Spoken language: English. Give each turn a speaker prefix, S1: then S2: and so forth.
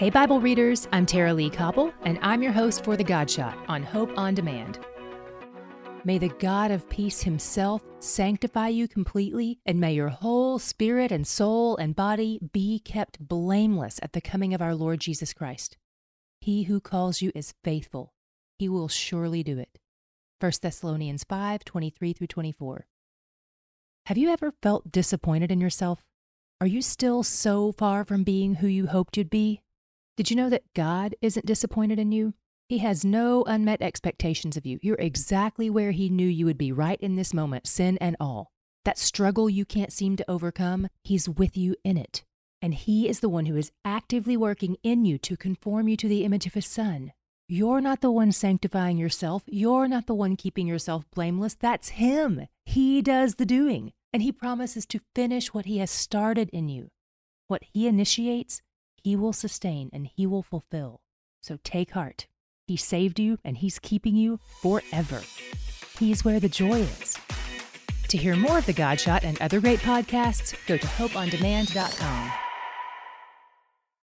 S1: Hey, Bible readers, I'm Tara-Leigh Cobble, and I'm your host for The God Shot on Hope on Demand. May the God of peace himself sanctify you completely, and may your whole spirit and soul and body be kept blameless at the coming of our Lord Jesus Christ. He who calls you is faithful. He will surely do it. 1 Thessalonians 5 23 through 24. Have you ever felt disappointed in yourself? Are you still so far from being who you hoped you'd be? Did you know that God isn't disappointed in you? He has no unmet expectations of you. You're exactly where He knew you would be right in this moment, sin and all. That struggle you can't seem to overcome, He's with you in it. And He is the one who is actively working in you to conform you to the image of His Son. You're not the one sanctifying yourself. You're not the one keeping yourself blameless. That's Him. He does the doing. And He promises to finish what He has started in you. What He initiates, he will sustain and He will fulfill. So take heart. He saved you and He's keeping you forever. He's where the joy is. To hear more of The God Shot and other great podcasts, go to hopeondemand.com.